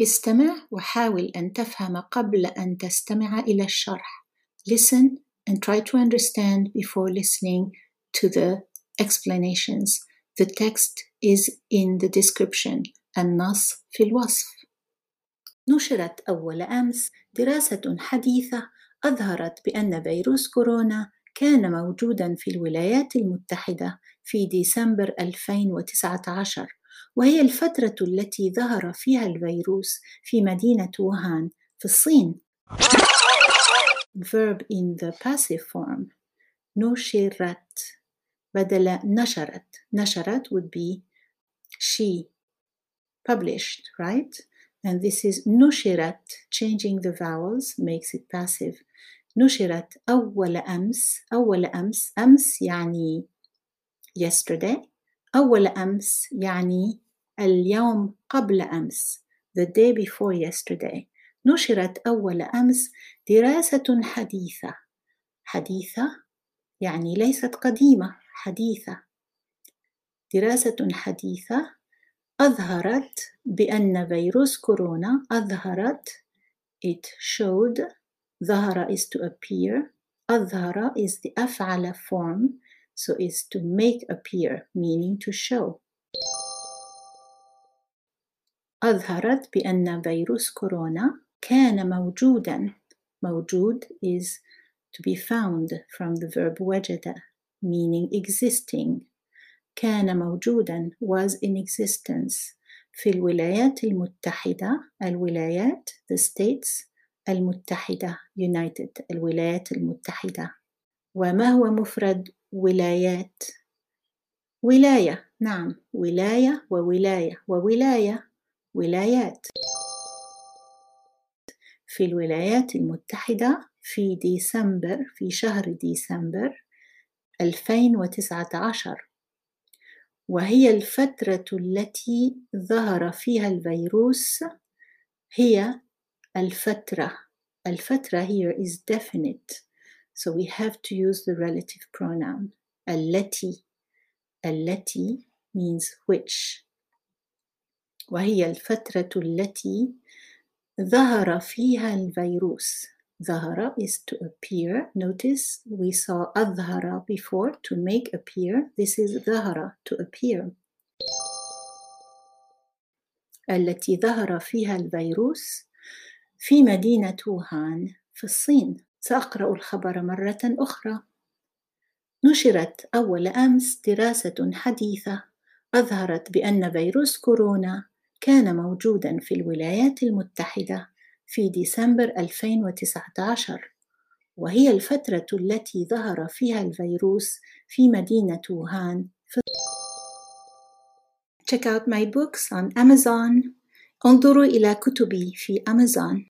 استمع وحاول أن تفهم قبل أن تستمع إلى الشرح. Listen and try to understand before listening to the explanations. The text is in the description. النص في الوصف. نشرت أول أمس دراسة حديثة أظهرت بأن فيروس كورونا كان موجودا في الولايات المتحدة في ديسمبر 2019 وهي الفترة التي ظهر فيها الفيروس في مدينة ووهان في الصين. Verb in the passive form. نشرت. بدل نشرت. نشرت would be she published right? And this is نشرت. Changing the vowels makes it passive. نشرت. أول أمس. أول أمس. أمس يعني yesterday. أول أمس يعني اليوم قبل أمس the day before yesterday نشرت أول أمس دراسة حديثة. حديثة يعني ليست قديمة حديثة. دراسة حديثة أظهرت بأن فيروس كورونا أظهرت. It showed ظهر is to appear أظهر is the أفعل form so is to make appear meaning to show. أظهرت بأن فيروس كورونا كان موجودا. موجود is to be found from the verb وجد meaning existing. كان موجودا was in existence. في الولايات المتحدة الولايات the states المتحدة United الولايات المتحدة. وما هو مفرد ولايات؟ ولاية نعم ولاية وولاية وولاية. ولايات في الولايات المتحدة في ديسمبر في شهر ديسمبر 2019 وهي الفترة التي ظهر فيها الفيروس هي الفترة. الفترة here is definite. So we have to use the relative pronoun. التي. التي means which. وهي الفترة التي ظهر فيها الفيروس. ظهر is to appear. Notice we saw أظهر before to make appear. This is ظهر to appear. التي ظهر فيها الفيروس في مدينة ووهان في الصين. سأقرأ الخبر مرة أخرى. نشرت أول أمس دراسة حديثة أظهرت بأن فيروس كورونا كان موجودا في الولايات المتحدة في ديسمبر 2019 وهي الفترة التي ظهر فيها الفيروس في مدينة ووهان. في Check out my books on Amazon. انظروا إلى كتبي في أمازون